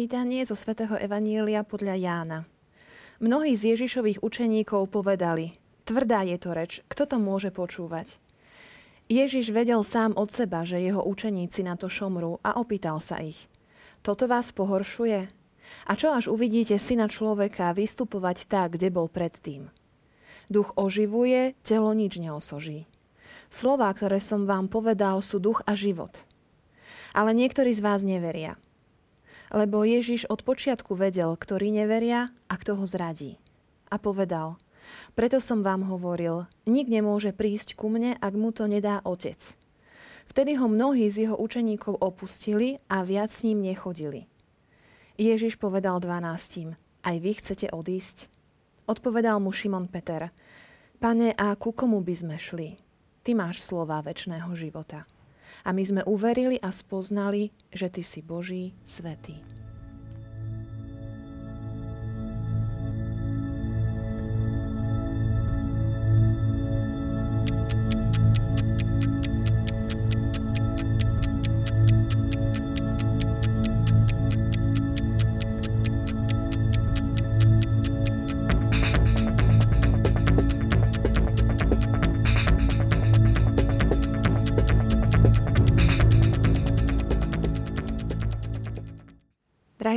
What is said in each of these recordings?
Čítanie zo svätého Evanielia podľa Jána. Mnohí z Ježišových učeníkov povedali, tvrdá je to reč, kto to môže počúvať? Ježiš vedel sám od seba, že jeho učeníci na to šomrú a opýtal sa ich. Toto vás pohoršuje? A čo až uvidíte syna človeka vystupovať tak, kde bol predtým? Duch oživuje, telo nič neosoží. Slová, ktoré som vám povedal, sú duch a život. Ale niektorí z vás neveria lebo Ježiš od počiatku vedel, ktorí neveria a kto ho zradí. A povedal, preto som vám hovoril, nik nemôže prísť ku mne, ak mu to nedá otec. Vtedy ho mnohí z jeho učeníkov opustili a viac s ním nechodili. Ježiš povedal dvanáctim, aj vy chcete odísť? Odpovedal mu Šimon Peter, pane, a ku komu by sme šli? Ty máš slova väčšného života. A my sme uverili a spoznali, že Ty si Boží svetý.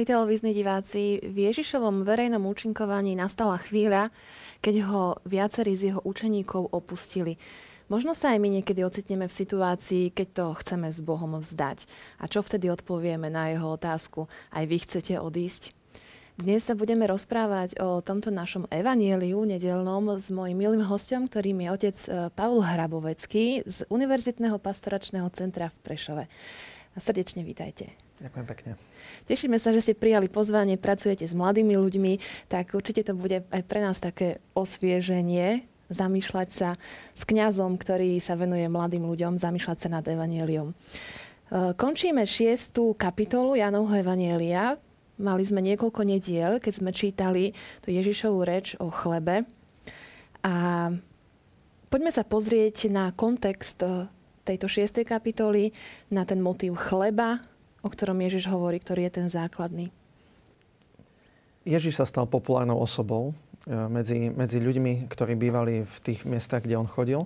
Drahí televízni diváci, v Ježišovom verejnom účinkovaní nastala chvíľa, keď ho viacerí z jeho učeníkov opustili. Možno sa aj my niekedy ocitneme v situácii, keď to chceme s Bohom vzdať. A čo vtedy odpovieme na jeho otázku? Aj vy chcete odísť? Dnes sa budeme rozprávať o tomto našom evanieliu nedelnom s mojim milým hostom, ktorým je otec eh, Pavol Hrabovecký z Univerzitného pastoračného centra v Prešove. Srdečne vítajte. Ďakujem pekne. Tešíme sa, že ste prijali pozvanie, pracujete s mladými ľuďmi, tak určite to bude aj pre nás také osvieženie, zamýšľať sa s kňazom, ktorý sa venuje mladým ľuďom, zamýšľať sa nad Evangeliom. E, končíme šiestu kapitolu Janovho Evanielia. Mali sme niekoľko nediel, keď sme čítali tú Ježišovú reč o chlebe. A poďme sa pozrieť na kontext e, tejto šiestej kapitoly, na ten motív chleba, o ktorom Ježiš hovorí, ktorý je ten základný? Ježiš sa stal populárnou osobou e, medzi, medzi ľuďmi, ktorí bývali v tých miestach, kde on chodil.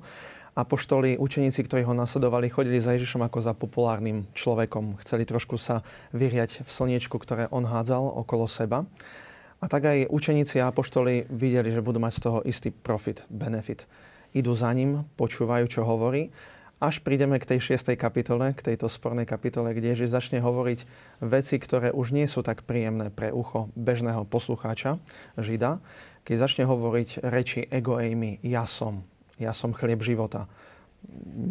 Apoštoli, učeníci, ktorí ho nasledovali, chodili za Ježišom ako za populárnym človekom. Chceli trošku sa vyriať v slniečku, ktoré on hádzal okolo seba. A tak aj učeníci a apoštoli videli, že budú mať z toho istý profit, benefit. Idú za ním, počúvajú, čo hovorí až prídeme k tej šiestej kapitole, k tejto spornej kapitole, kde Ježiš začne hovoriť veci, ktoré už nie sú tak príjemné pre ucho bežného poslucháča, Žida, keď začne hovoriť reči ego eimi, ja som, ja som chlieb života.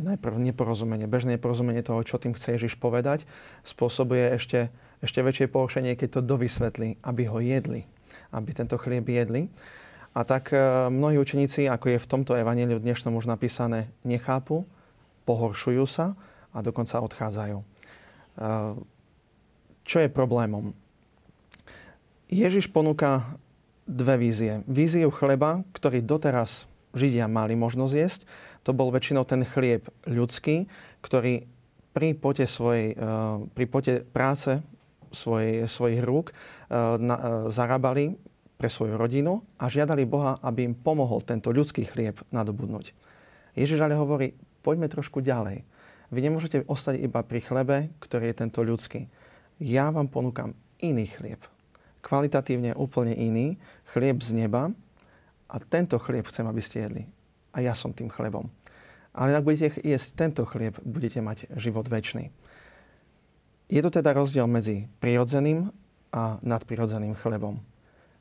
Najprv neporozumenie, bežné neporozumenie toho, čo tým chce Ježiš povedať, spôsobuje ešte, ešte väčšie pohoršenie, keď to dovysvetlí, aby ho jedli, aby tento chlieb jedli. A tak eh, mnohí učeníci, ako je v tomto evaníliu dnešnom už napísané, nechápu, pohoršujú sa a dokonca odchádzajú. Čo je problémom? Ježiš ponúka dve vízie. Víziu chleba, ktorý doteraz Židia mali možnosť jesť. To bol väčšinou ten chlieb ľudský, ktorý pri pote, svojej, pri pote práce svojej, svojich rúk zarábali pre svoju rodinu a žiadali Boha, aby im pomohol tento ľudský chlieb nadobudnúť. Ježiš ale hovorí, poďme trošku ďalej. Vy nemôžete ostať iba pri chlebe, ktorý je tento ľudský. Ja vám ponúkam iný chlieb. Kvalitatívne úplne iný. Chlieb z neba. A tento chlieb chcem, aby ste jedli. A ja som tým chlebom. Ale ak budete jesť tento chlieb, budete mať život väčší. Je to teda rozdiel medzi prirodzeným a nadprirodzeným chlebom.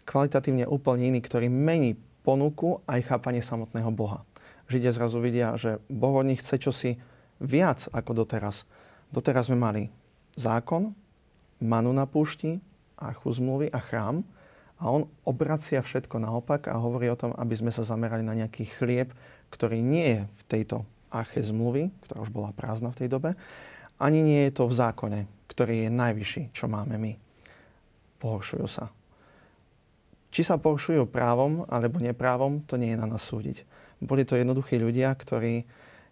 Kvalitatívne úplne iný, ktorý mení ponuku aj chápanie samotného Boha. Židia zrazu vidia, že Boh od nich chce čosi viac ako doteraz. Doteraz sme mali zákon, manu na púšti, achu zmluvy a chrám a on obracia všetko naopak a hovorí o tom, aby sme sa zamerali na nejaký chlieb, ktorý nie je v tejto ache zmluvy, ktorá už bola prázdna v tej dobe, ani nie je to v zákone, ktorý je najvyšší, čo máme my. Pohoršujú sa. Či sa pohoršujú právom alebo neprávom, to nie je na nás súdiť. Boli to jednoduchí ľudia, ktorí,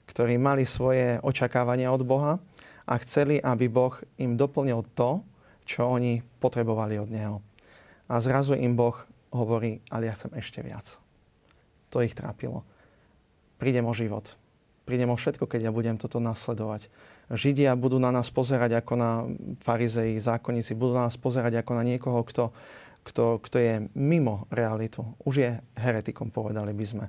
ktorí mali svoje očakávania od Boha a chceli, aby Boh im doplnil to, čo oni potrebovali od Neho. A zrazu im Boh hovorí, ale ja chcem ešte viac. To ich trápilo. Prídem o život. Prídem o všetko, keď ja budem toto nasledovať. Židia budú na nás pozerať ako na farizeji, zákonníci, budú na nás pozerať ako na niekoho, kto, kto, kto je mimo realitu. Už je heretikom, povedali by sme.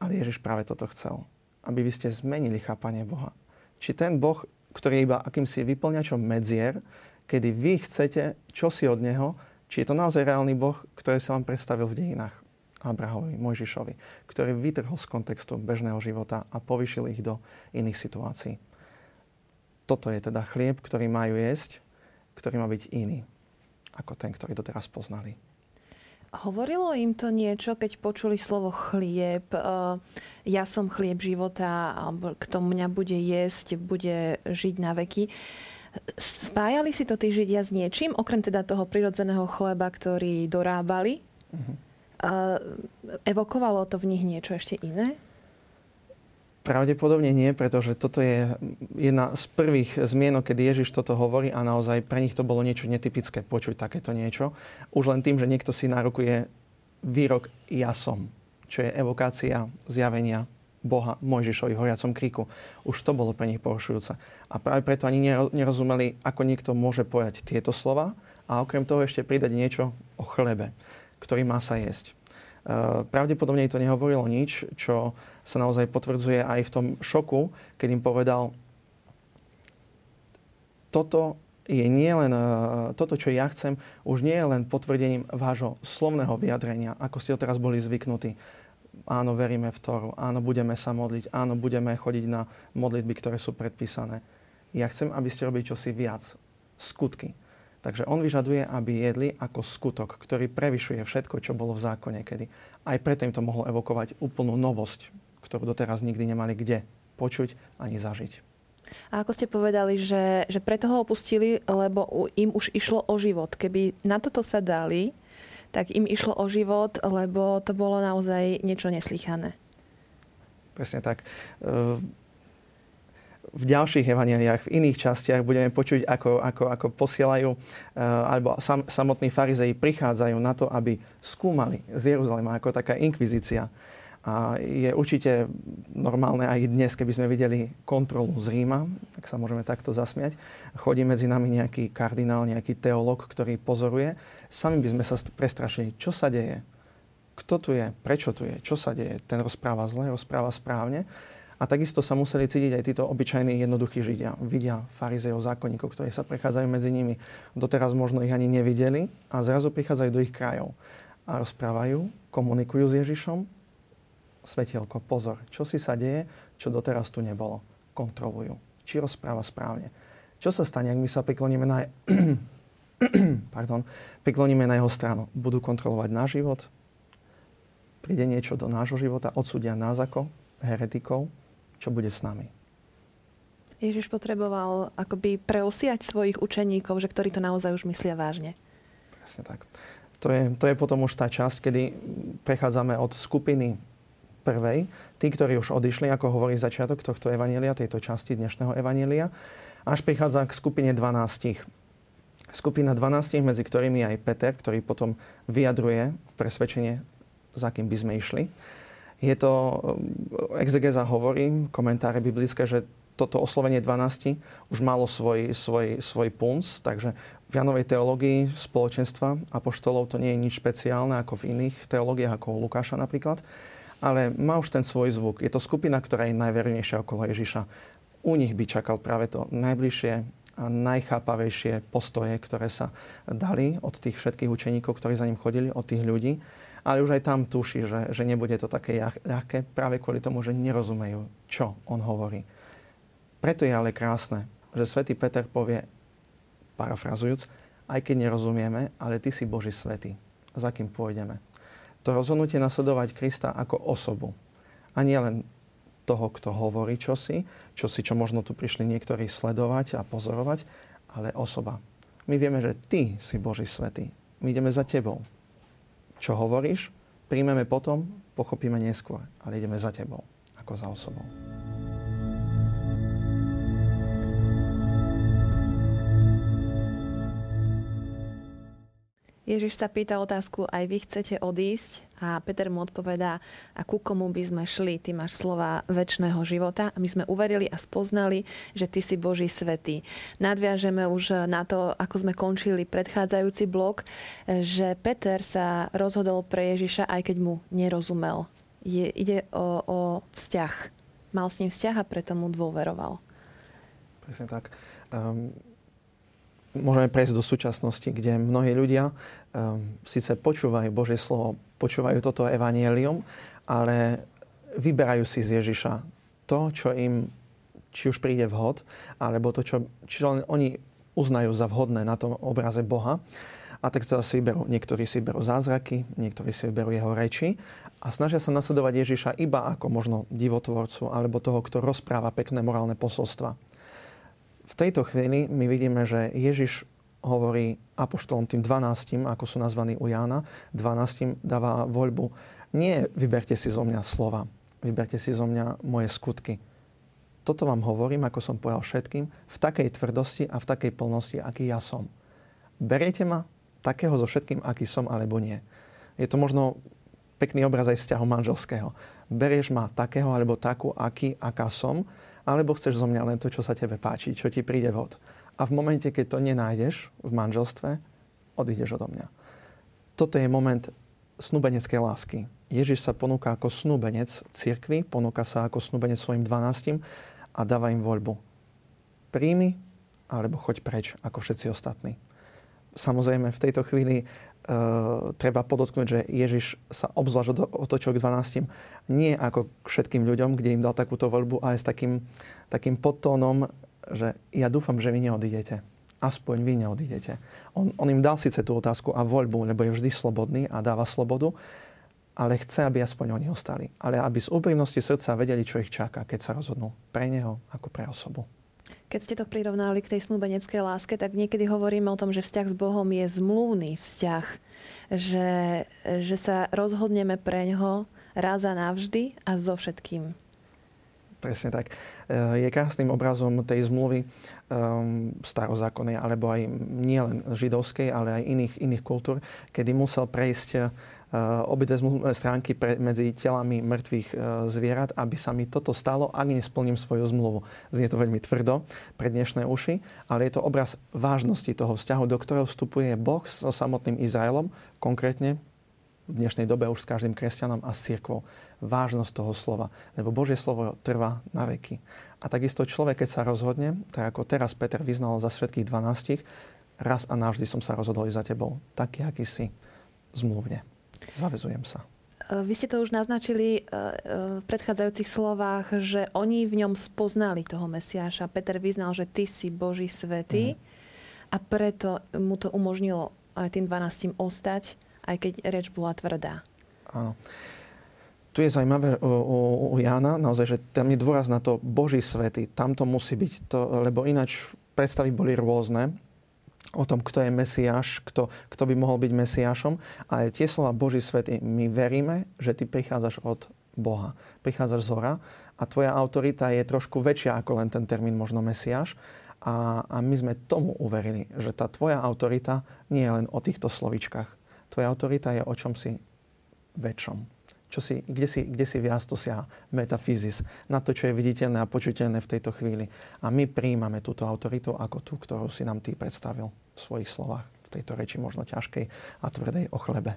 Ale Ježiš práve toto chcel. Aby vy ste zmenili chápanie Boha. Či ten Boh, ktorý je iba akýmsi vyplňačom medzier, kedy vy chcete čosi od Neho, či je to naozaj reálny Boh, ktorý sa vám predstavil v dejinách. Abrahamovi, Mojžišovi, ktorý vytrhol z kontextu bežného života a povyšil ich do iných situácií. Toto je teda chlieb, ktorý majú jesť, ktorý má byť iný ako ten, ktorý doteraz poznali. Hovorilo im to niečo, keď počuli slovo chlieb, e, ja som chlieb života, alebo kto mňa bude jesť, bude žiť na veky. Spájali si to tí Židia s niečím, okrem teda toho prirodzeného chleba, ktorý dorábali? Uh-huh. Evokovalo to v nich niečo ešte iné? Pravdepodobne nie, pretože toto je jedna z prvých zmienok, kedy Ježiš toto hovorí a naozaj pre nich to bolo niečo netypické počuť takéto niečo. Už len tým, že niekto si nárokuje výrok ja som, čo je evokácia zjavenia Boha Mojžišovi horiacom kríku. Už to bolo pre nich porušujúce. A práve preto ani nerozumeli, ako niekto môže pojať tieto slova a okrem toho ešte pridať niečo o chlebe, ktorý má sa jesť. E, pravdepodobne to nehovorilo nič, čo sa naozaj potvrdzuje aj v tom šoku, keď im povedal, toto je nie len, e, toto, čo ja chcem, už nie je len potvrdením vášho slovného vyjadrenia, ako ste teraz boli zvyknutí áno, veríme v Toru, áno, budeme sa modliť, áno, budeme chodiť na modlitby, ktoré sú predpísané. Ja chcem, aby ste robili čosi viac. Skutky. Takže on vyžaduje, aby jedli ako skutok, ktorý prevyšuje všetko, čo bolo v zákone kedy. Aj preto im to mohlo evokovať úplnú novosť, ktorú doteraz nikdy nemali kde počuť ani zažiť. A ako ste povedali, že, že preto ho opustili, lebo im už išlo o život. Keby na toto sa dali, tak im išlo o život, lebo to bolo naozaj niečo neslychané. Presne tak. V ďalších evaneliách, v iných častiach budeme počuť, ako, ako, ako posielajú, eh, alebo sam, samotní farizeji prichádzajú na to, aby skúmali z Jeruzalema ako taká inkvizícia a je určite normálne aj dnes, keby sme videli kontrolu z Ríma, tak sa môžeme takto zasmiať. Chodí medzi nami nejaký kardinál, nejaký teológ, ktorý pozoruje. Sami by sme sa prestrašili, čo sa deje, kto tu je, prečo tu je, čo sa deje. Ten rozpráva zle, rozpráva správne. A takisto sa museli cítiť aj títo obyčajní jednoduchí Židia. Vidia farizejov, zákonníkov, ktorí sa prechádzajú medzi nimi. Doteraz možno ich ani nevideli a zrazu prichádzajú do ich krajov. A rozprávajú, komunikujú s Ježišom svetielko, pozor, čo si sa deje, čo doteraz tu nebolo. Kontrolujú. Či rozpráva správne. Čo sa stane, ak my sa prikloníme na, pardon, prikloníme na jeho stranu? Budú kontrolovať náš život? Príde niečo do nášho života? Odsudia nás ako heretikov? Čo bude s nami? Ježiš potreboval akoby preosiať svojich učeníkov, že ktorí to naozaj už myslia vážne. Presne tak. To je, to je potom už tá časť, kedy prechádzame od skupiny prvej, tí, ktorí už odišli, ako hovorí začiatok tohto evanielia, tejto časti dnešného evanielia, až prichádza k skupine 12. Skupina 12, medzi ktorými aj Peter, ktorý potom vyjadruje presvedčenie, za kým by sme išli. Je to, eh, exegeza hovorí, komentáre biblické, že toto oslovenie 12 už malo svoj, svoj, svoj punc, takže v Janovej teológii spoločenstva apoštolov to nie je nič špeciálne ako v iných teológiách, ako u Lukáša napríklad ale má už ten svoj zvuk. Je to skupina, ktorá je najvernejšia okolo Ježiša. U nich by čakal práve to najbližšie a najchápavejšie postoje, ktoré sa dali od tých všetkých učeníkov, ktorí za ním chodili, od tých ľudí. Ale už aj tam tuší, že, že nebude to také ľahké práve kvôli tomu, že nerozumejú, čo on hovorí. Preto je ale krásne, že svätý Peter povie, parafrazujúc, aj keď nerozumieme, ale ty si Boží svetý, za kým pôjdeme to rozhodnutie nasledovať Krista ako osobu. A nie len toho, kto hovorí čosi, čosi, čo možno tu prišli niektorí sledovať a pozorovať, ale osoba. My vieme, že Ty si Boží svetý. My ideme za Tebou. Čo hovoríš, príjmeme potom, pochopíme neskôr, ale ideme za Tebou, ako za osobou. Ježiš sa pýta otázku, aj vy chcete odísť? A Peter mu odpovedá, a ku komu by sme šli? Ty máš slova väčšného života. A my sme uverili a spoznali, že ty si Boží svetý. Nadviažeme už na to, ako sme končili predchádzajúci blok, že Peter sa rozhodol pre Ježiša, aj keď mu nerozumel. Je, ide o, o vzťah. Mal s ním vzťah a preto mu dôveroval. Presne tak. Um môžeme prejsť do súčasnosti, kde mnohí ľudia um, síce počúvajú Božie slovo, počúvajú toto evanielium, ale vyberajú si z Ježiša to, čo im či už príde vhod, alebo to, čo, čo oni uznajú za vhodné na tom obraze Boha. A tak sa si berú, niektorí si berú zázraky, niektorí si berú jeho reči a snažia sa nasledovať Ježiša iba ako možno divotvorcu alebo toho, kto rozpráva pekné morálne posolstva v tejto chvíli my vidíme, že Ježiš hovorí apoštolom tým 12, ako sú nazvaní u Jána, 12 dáva voľbu. Nie vyberte si zo mňa slova, vyberte si zo mňa moje skutky. Toto vám hovorím, ako som povedal všetkým, v takej tvrdosti a v takej plnosti, aký ja som. Beriete ma takého so všetkým, aký som, alebo nie. Je to možno pekný obraz aj vzťahu manželského. Berieš ma takého alebo takú, aký, aká som, alebo chceš zo mňa len to, čo sa tebe páči, čo ti príde vhod. A v momente, keď to nenájdeš v manželstve, odídeš odo mňa. Toto je moment snúbeneckej lásky. Ježiš sa ponúka ako snúbenec cirkvi, ponúka sa ako snúbenec svojim dvanáctim a dáva im voľbu. Príjmi alebo choď preč, ako všetci ostatní. Samozrejme, v tejto chvíli Uh, treba podotknúť, že Ježiš sa obzvlášť otočil k 12 nie ako k všetkým ľuďom, kde im dal takúto voľbu, ale s takým, takým podtónom, že ja dúfam, že vy neodídete. Aspoň vy neodídete. On, on im dal síce tú otázku a voľbu, lebo je vždy slobodný a dáva slobodu, ale chce, aby aspoň oni ostali. Ale aby z úprimnosti srdca vedeli, čo ich čaká, keď sa rozhodnú pre neho ako pre osobu. Keď ste to prirovnali k tej snúbeneckej láske, tak niekedy hovoríme o tom, že vzťah s Bohom je zmluvný vzťah. Že, že sa rozhodneme pre ňoho raz a navždy a so všetkým. Presne tak. E, je krásnym obrazom tej zmluvy um, starozákonnej, alebo aj nielen židovskej, ale aj iných, iných kultúr, kedy musel prejsť Eh, obidve stránky pre, medzi telami mŕtvych eh, zvierat, aby sa mi toto stalo, ak nesplním svoju zmluvu. Znie to veľmi tvrdo pre dnešné uši, ale je to obraz vážnosti toho vzťahu, do ktorého vstupuje Boh so samotným Izraelom, konkrétne v dnešnej dobe už s každým kresťanom a s. Vážnosť toho slova. Lebo Božie slovo trvá na veky. A takisto človek, keď sa rozhodne, tak ako teraz Peter vyznal za všetkých 12, raz a navždy som sa rozhodol za tebou. Taký, aký si zmluvne. Zavezujem sa. E, vy ste to už naznačili e, e, v predchádzajúcich slovách, že oni v ňom spoznali toho Mesiáša. Peter vyznal, že ty si Boží svetý mm. a preto mu to umožnilo aj tým 12 ostať, aj keď reč bola tvrdá. Áno. Tu je zaujímavé u, u, u Jána, naozaj, že tam je dôraz na to Boží svety. Tam to musí byť, to, lebo ináč predstavy boli rôzne o tom, kto je Mesiáš, kto, kto by mohol byť Mesiášom. Ale tie slova Boží svet, my veríme, že ty prichádzaš od Boha. Prichádzaš z hora a tvoja autorita je trošku väčšia ako len ten termín možno Mesiáš. A, a my sme tomu uverili, že tá tvoja autorita nie je len o týchto slovičkách. Tvoja autorita je o čom si väčšom čo si, kde, si, kde si viac to siaha metafyzis, na to, čo je viditeľné a počuteľné v tejto chvíli. A my príjmame túto autoritu ako tú, ktorú si nám ty predstavil v svojich slovách, v tejto reči možno ťažkej a tvrdej o chlebe.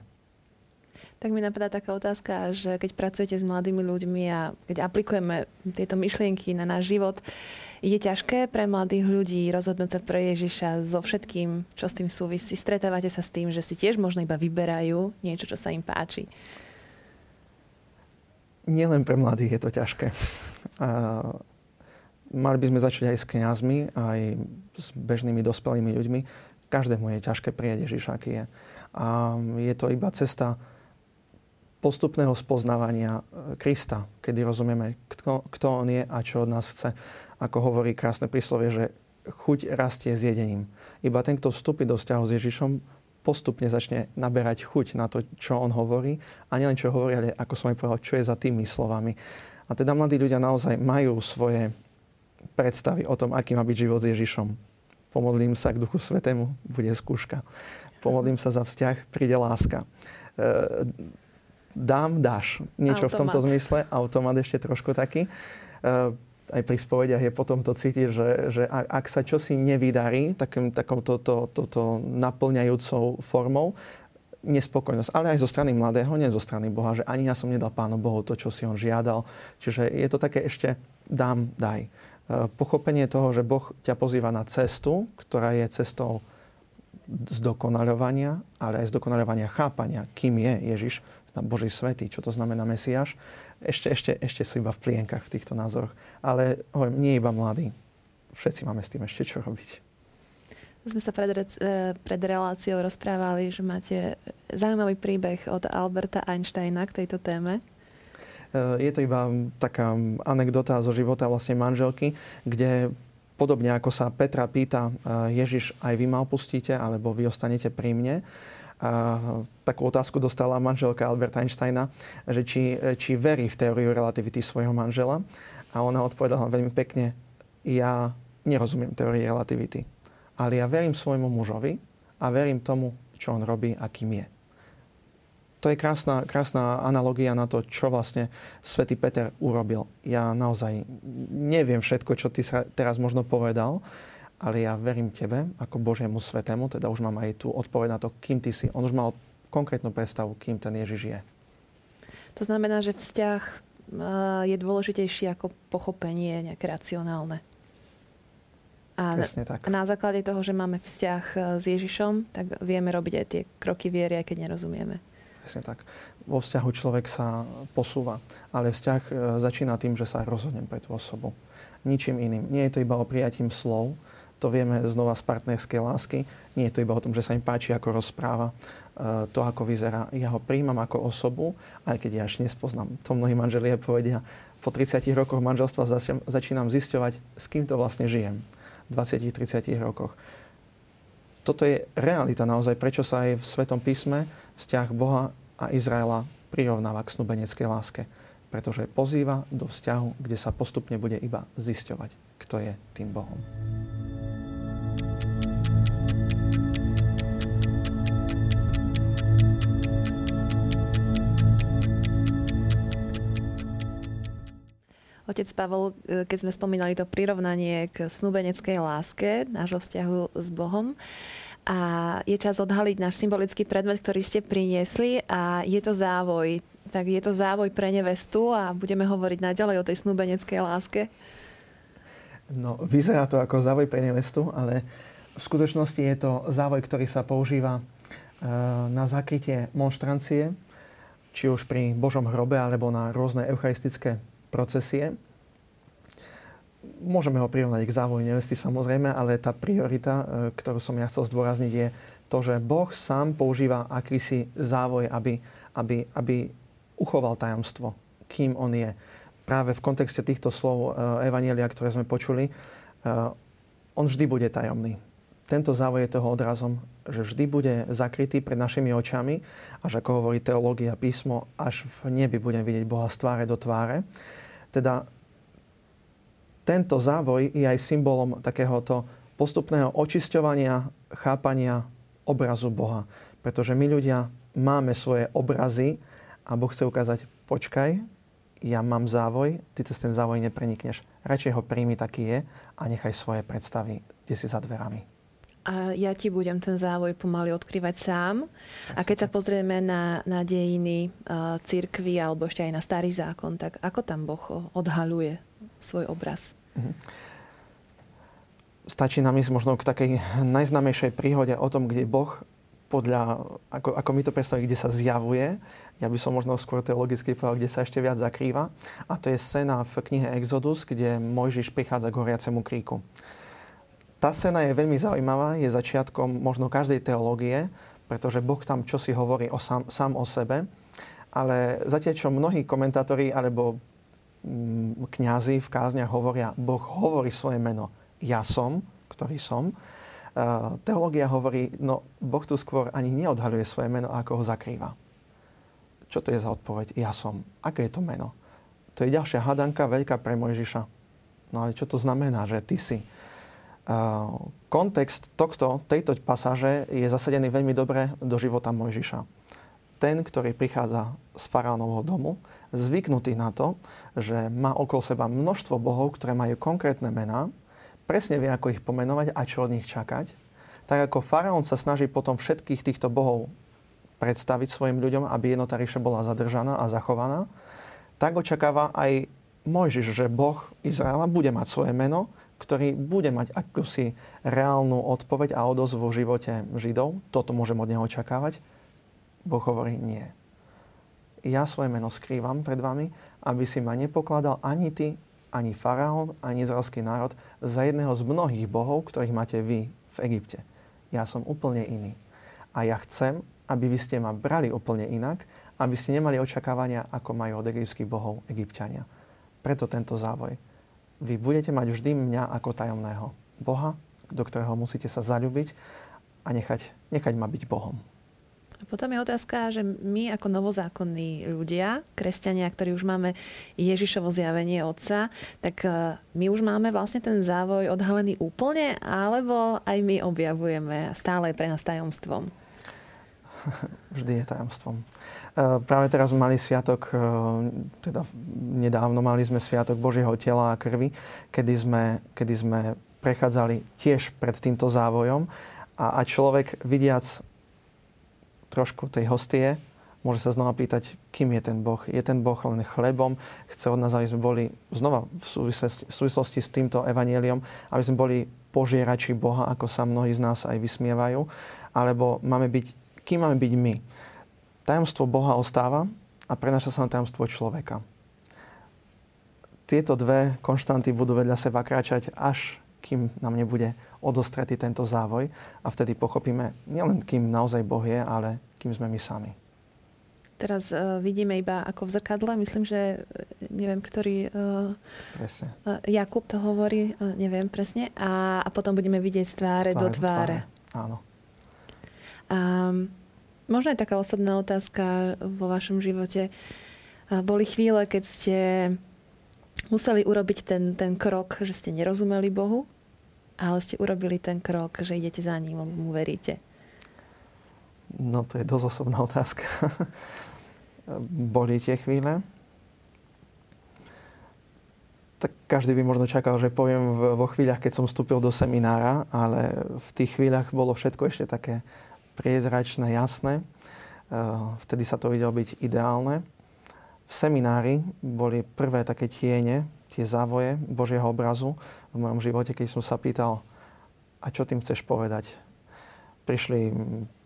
Tak mi napadá taká otázka, že keď pracujete s mladými ľuďmi a keď aplikujeme tieto myšlienky na náš život, je ťažké pre mladých ľudí rozhodnúť sa pre Ježiša so všetkým, čo s tým súvisí. Stretávate sa s tým, že si tiež možno iba vyberajú niečo, čo sa im páči nielen pre mladých je to ťažké. A mali by sme začať aj s kňazmi, aj s bežnými dospelými ľuďmi. Každému je ťažké prijať Ježiš, aký je. A je to iba cesta postupného spoznávania Krista, kedy rozumieme, kto, kto on je a čo od nás chce. Ako hovorí krásne príslovie, že chuť rastie s jedením. Iba ten, kto vstúpi do vzťahu s Ježišom, postupne začne naberať chuť na to, čo on hovorí. A nielen čo hovorí, ale ako som aj povedal, čo je za tými slovami. A teda mladí ľudia naozaj majú svoje predstavy o tom, aký má byť život s Ježišom. Pomodlím sa k Duchu Svetému, bude skúška. Pomodlím sa za vzťah, príde láska. E, dám, dáš. Niečo automat. v tomto zmysle. Automat ešte trošku taký. E, aj pri spovediach je potom to cítiť, že, že ak sa čosi nevydarí takým, takou to, to, to, naplňajúcou formou, nespokojnosť, ale aj zo strany mladého, nie zo strany Boha, že ani ja som nedal Pánu Bohu to, čo si on žiadal. Čiže je to také ešte dám, daj. E, pochopenie toho, že Boh ťa pozýva na cestu, ktorá je cestou zdokonaľovania, ale aj zdokonaľovania chápania, kým je Ježiš, Boží svetý, čo to znamená Mesiáš. Ešte, ešte, ešte sú iba v plienkach v týchto názoroch. Ale hovorím, nie iba mladí. Všetci máme s tým ešte čo robiť sme sa pred, e, pred reláciou rozprávali, že máte zaujímavý príbeh od Alberta Einsteina k tejto téme. E, je to iba taká anekdota zo života vlastne manželky, kde podobne ako sa Petra pýta, e, Ježiš, aj vy ma opustíte, alebo vy ostanete pri mne, takú otázku dostala manželka Alberta Einsteina, že či, či verí v teóriu relativity svojho manžela. A ona odpovedala veľmi pekne, ja nerozumiem teórii relativity ale ja verím svojmu mužovi a verím tomu, čo on robí a kým je. To je krásna, krásna analogia na to, čo vlastne svätý Peter urobil. Ja naozaj neviem všetko, čo ty sa teraz možno povedal, ale ja verím tebe ako Božiemu svetému, teda už mám aj tú odpoveď na to, kým ty si. On už mal konkrétnu predstavu, kým ten Ježiš je. To znamená, že vzťah eh, je dôležitejší ako pochopenie nejaké racionálne. A Presne tak. na základe toho, že máme vzťah e, s Ježišom, tak vieme robiť aj tie kroky viery, aj keď nerozumieme. Presne tak. Vo vzťahu človek sa posúva, ale vzťah e, začína tým, že sa rozhodnem pre tú osobu. Ničím iným. Nie je to iba o prijatím slov, to vieme znova z partnerskej lásky. Nie je to iba o tom, že sa im páči, ako rozpráva, e, to, ako vyzerá. Ja ho príjmam ako osobu, aj keď ja až nespoznám. To mnohí manželia povedia, po 30 rokoch manželstva začínam zisťovať, s kým to vlastne žijem 20-30 rokoch. Toto je realita naozaj, prečo sa aj v Svetom písme vzťah Boha a Izraela prirovnáva k snubeneckej láske. Pretože pozýva do vzťahu, kde sa postupne bude iba zisťovať, kto je tým Bohom. Otec Pavol, e, keď sme spomínali to prirovnanie k snúbeneckej láske, nášho vzťahu s Bohom, a je čas odhaliť náš symbolický predmet, ktorý ste priniesli a je to závoj. Tak je to závoj pre nevestu a budeme hovoriť naďalej o tej snúbeneckej láske. No, vyzerá to ako závoj pre nevestu, ale v skutočnosti je to závoj, ktorý sa používa e, na zakrytie monštrancie, či už pri Božom hrobe, alebo na rôzne eucharistické procesie. Môžeme ho prirovnať k závoju nevesty samozrejme, ale tá priorita, e, ktorú som ja chcel zdôrazniť, je to, že Boh sám používa akýsi závoj, aby, aby, aby uchoval tajomstvo, kým on je. Práve v kontexte týchto slov e, Evanielia, ktoré sme počuli, e, on vždy bude tajomný. Tento závoj je toho odrazom, že vždy bude zakrytý pred našimi očami, až ako hovorí teológia písmo, až v nebi budem vidieť Boha z tváre do tváre. Teda tento závoj je aj symbolom takéhoto postupného očisťovania, chápania obrazu Boha. Pretože my ľudia máme svoje obrazy a Boh chce ukázať, počkaj, ja mám závoj, ty cez ten závoj neprenikneš. Radšej ho príjmi taký je a nechaj svoje predstavy, kde si za dverami a ja ti budem ten závoj pomaly odkrývať sám. A keď sa pozrieme na, na dejiny uh, církvy alebo ešte aj na starý zákon, tak ako tam Boh odhaluje svoj obraz? Mm-hmm. Stačí nám ísť možno k takej najznamejšej príhode o tom, kde Boh podľa, ako, ako my to predstavíme, kde sa zjavuje. Ja by som možno skôr teologicky povedal, kde sa ešte viac zakrýva. A to je scéna v knihe Exodus, kde Mojžiš prichádza k horiacemu kríku. Tá scéna je veľmi zaujímavá, je začiatkom možno každej teológie, pretože Boh tam čosi hovorí o sám, sám o sebe. Ale zatiaľ, čo mnohí komentátori alebo mm, kňazi v kázniach hovoria, Boh hovorí svoje meno, ja som, ktorý som. Uh, teológia hovorí, no Boh tu skôr ani neodhaľuje svoje meno, ako ho zakrýva. Čo to je za odpoveď? Ja som. Aké je to meno? To je ďalšia hadanka veľká pre Mojžiša. No ale čo to znamená, že ty si? Kontext tohto, tejto pasáže je zasadený veľmi dobre do života Mojžiša. Ten, ktorý prichádza z faraónovho domu, zvyknutý na to, že má okolo seba množstvo bohov, ktoré majú konkrétne mená, presne vie, ako ich pomenovať a čo od nich čakať. Tak ako faraón sa snaží potom všetkých týchto bohov predstaviť svojim ľuďom, aby jednota ríše bola zadržaná a zachovaná, tak očakáva aj Mojžiš, že Boh Izraela bude mať svoje meno ktorý bude mať akúsi reálnu odpoveď a odozvu v živote Židov. Toto môžem od neho očakávať. Boh hovorí nie. Ja svoje meno skrývam pred vami, aby si ma nepokladal ani ty, ani faraón, ani izraelský národ za jedného z mnohých bohov, ktorých máte vy v Egypte. Ja som úplne iný. A ja chcem, aby vy ste ma brali úplne inak, aby ste nemali očakávania, ako majú od egyptských bohov egyptiania. Preto tento závoj vy budete mať vždy mňa ako tajomného Boha, do ktorého musíte sa zalúbiť a nechať, nechať ma byť Bohom. A potom je otázka, že my ako novozákonní ľudia, kresťania, ktorí už máme Ježišovo zjavenie Otca, tak e, my už máme vlastne ten závoj odhalený úplne, alebo aj my objavujeme stále pre nás tajomstvom? Vždy je tajomstvom. E, práve teraz mali sviatok, e, teda nedávno mali sme sviatok Božieho tela a krvi, kedy sme, kedy sme prechádzali tiež pred týmto závojom a, a človek vidiac trošku tej hostie, môže sa znova pýtať, kým je ten Boh. Je ten Boh len chlebom? Chce od nás, aby sme boli znova v súvislosti, v súvislosti s týmto evanieliom, aby sme boli požierači Boha, ako sa mnohí z nás aj vysmievajú, alebo máme byť, kým máme byť my? tajomstvo Boha ostáva a prenaša sa na tajomstvo človeka. Tieto dve konštanty budú vedľa seba kráčať, až kým nám nebude odostretý tento závoj a vtedy pochopíme nielen kým naozaj Boh je, ale kým sme my sami. Teraz uh, vidíme iba ako v zrkadle. Myslím, že e, neviem, ktorý... Uh, presne. Uh, Jakub to hovorí, uh, neviem presne. A, a potom budeme vidieť z tváre, tváre do tváre. Do tváre. Áno. Um, Možno aj taká osobná otázka vo vašom živote. Boli chvíle, keď ste museli urobiť ten, ten krok, že ste nerozumeli Bohu, ale ste urobili ten krok, že idete za ním, mu veríte. No to je dosť osobná otázka. Boli tie chvíle? Tak každý by možno čakal, že poviem vo chvíľach, keď som vstúpil do seminára, ale v tých chvíľach bolo všetko ešte také priezračné, jasné. Eh, vtedy sa to videlo byť ideálne. V seminári boli prvé také tiene, tie závoje Božieho obrazu v mojom živote, keď som sa pýtal, a čo tým chceš povedať? Prišli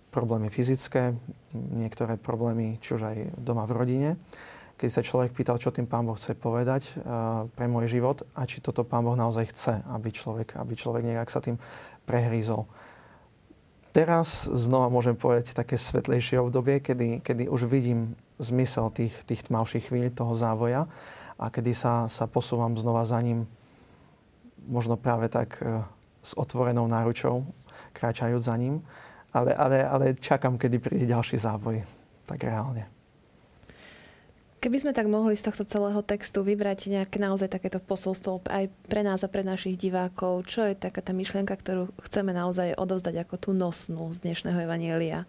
problémy fyzické, niektoré problémy, či už aj doma v rodine. Keď sa človek pýtal, čo tým Pán Boh chce povedať uh, pre môj život a či toto Pán Boh naozaj chce, aby človek, aby človek nejak sa tým prehrízol. Teraz znova môžem povedať také svetlejšie obdobie, kedy, kedy už vidím zmysel tých, tých tmavších chvíľ, toho závoja a kedy sa, sa posúvam znova za ním možno práve tak e, s otvorenou náručou, kráčajúc za ním. Ale, ale, ale čakám, kedy príde ďalší závoj. Tak reálne. Keby sme tak mohli z tohto celého textu vybrať nejaké naozaj takéto posolstvo aj pre nás a pre našich divákov, čo je taká tá myšlienka, ktorú chceme naozaj odovzdať ako tú nosnú z dnešného Evanielia?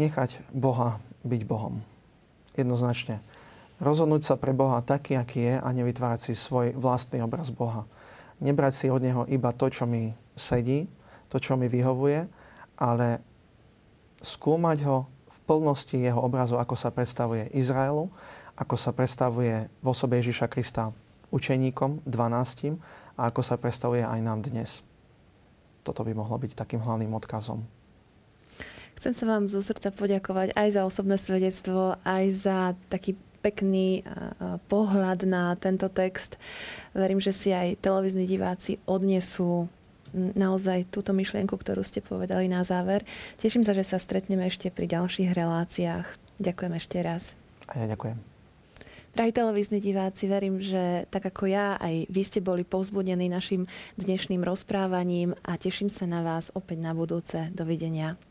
Nechať Boha byť Bohom. Jednoznačne. Rozhodnúť sa pre Boha taký, aký je a nevytvárať si svoj vlastný obraz Boha. Nebrať si od Neho iba to, čo mi sedí, to, čo mi vyhovuje, ale skúmať ho plnosti jeho obrazu, ako sa predstavuje Izraelu, ako sa predstavuje v osobe Ježiša Krista učeníkom, 12. a ako sa predstavuje aj nám dnes. Toto by mohlo byť takým hlavným odkazom. Chcem sa vám zo srdca poďakovať aj za osobné svedectvo, aj za taký pekný pohľad na tento text. Verím, že si aj televízni diváci odnesú naozaj túto myšlienku, ktorú ste povedali na záver. Teším sa, že sa stretneme ešte pri ďalších reláciách. Ďakujem ešte raz. A ja ďakujem. Drahí televízni diváci, verím, že tak ako ja, aj vy ste boli povzbudení našim dnešným rozprávaním a teším sa na vás opäť na budúce. Dovidenia.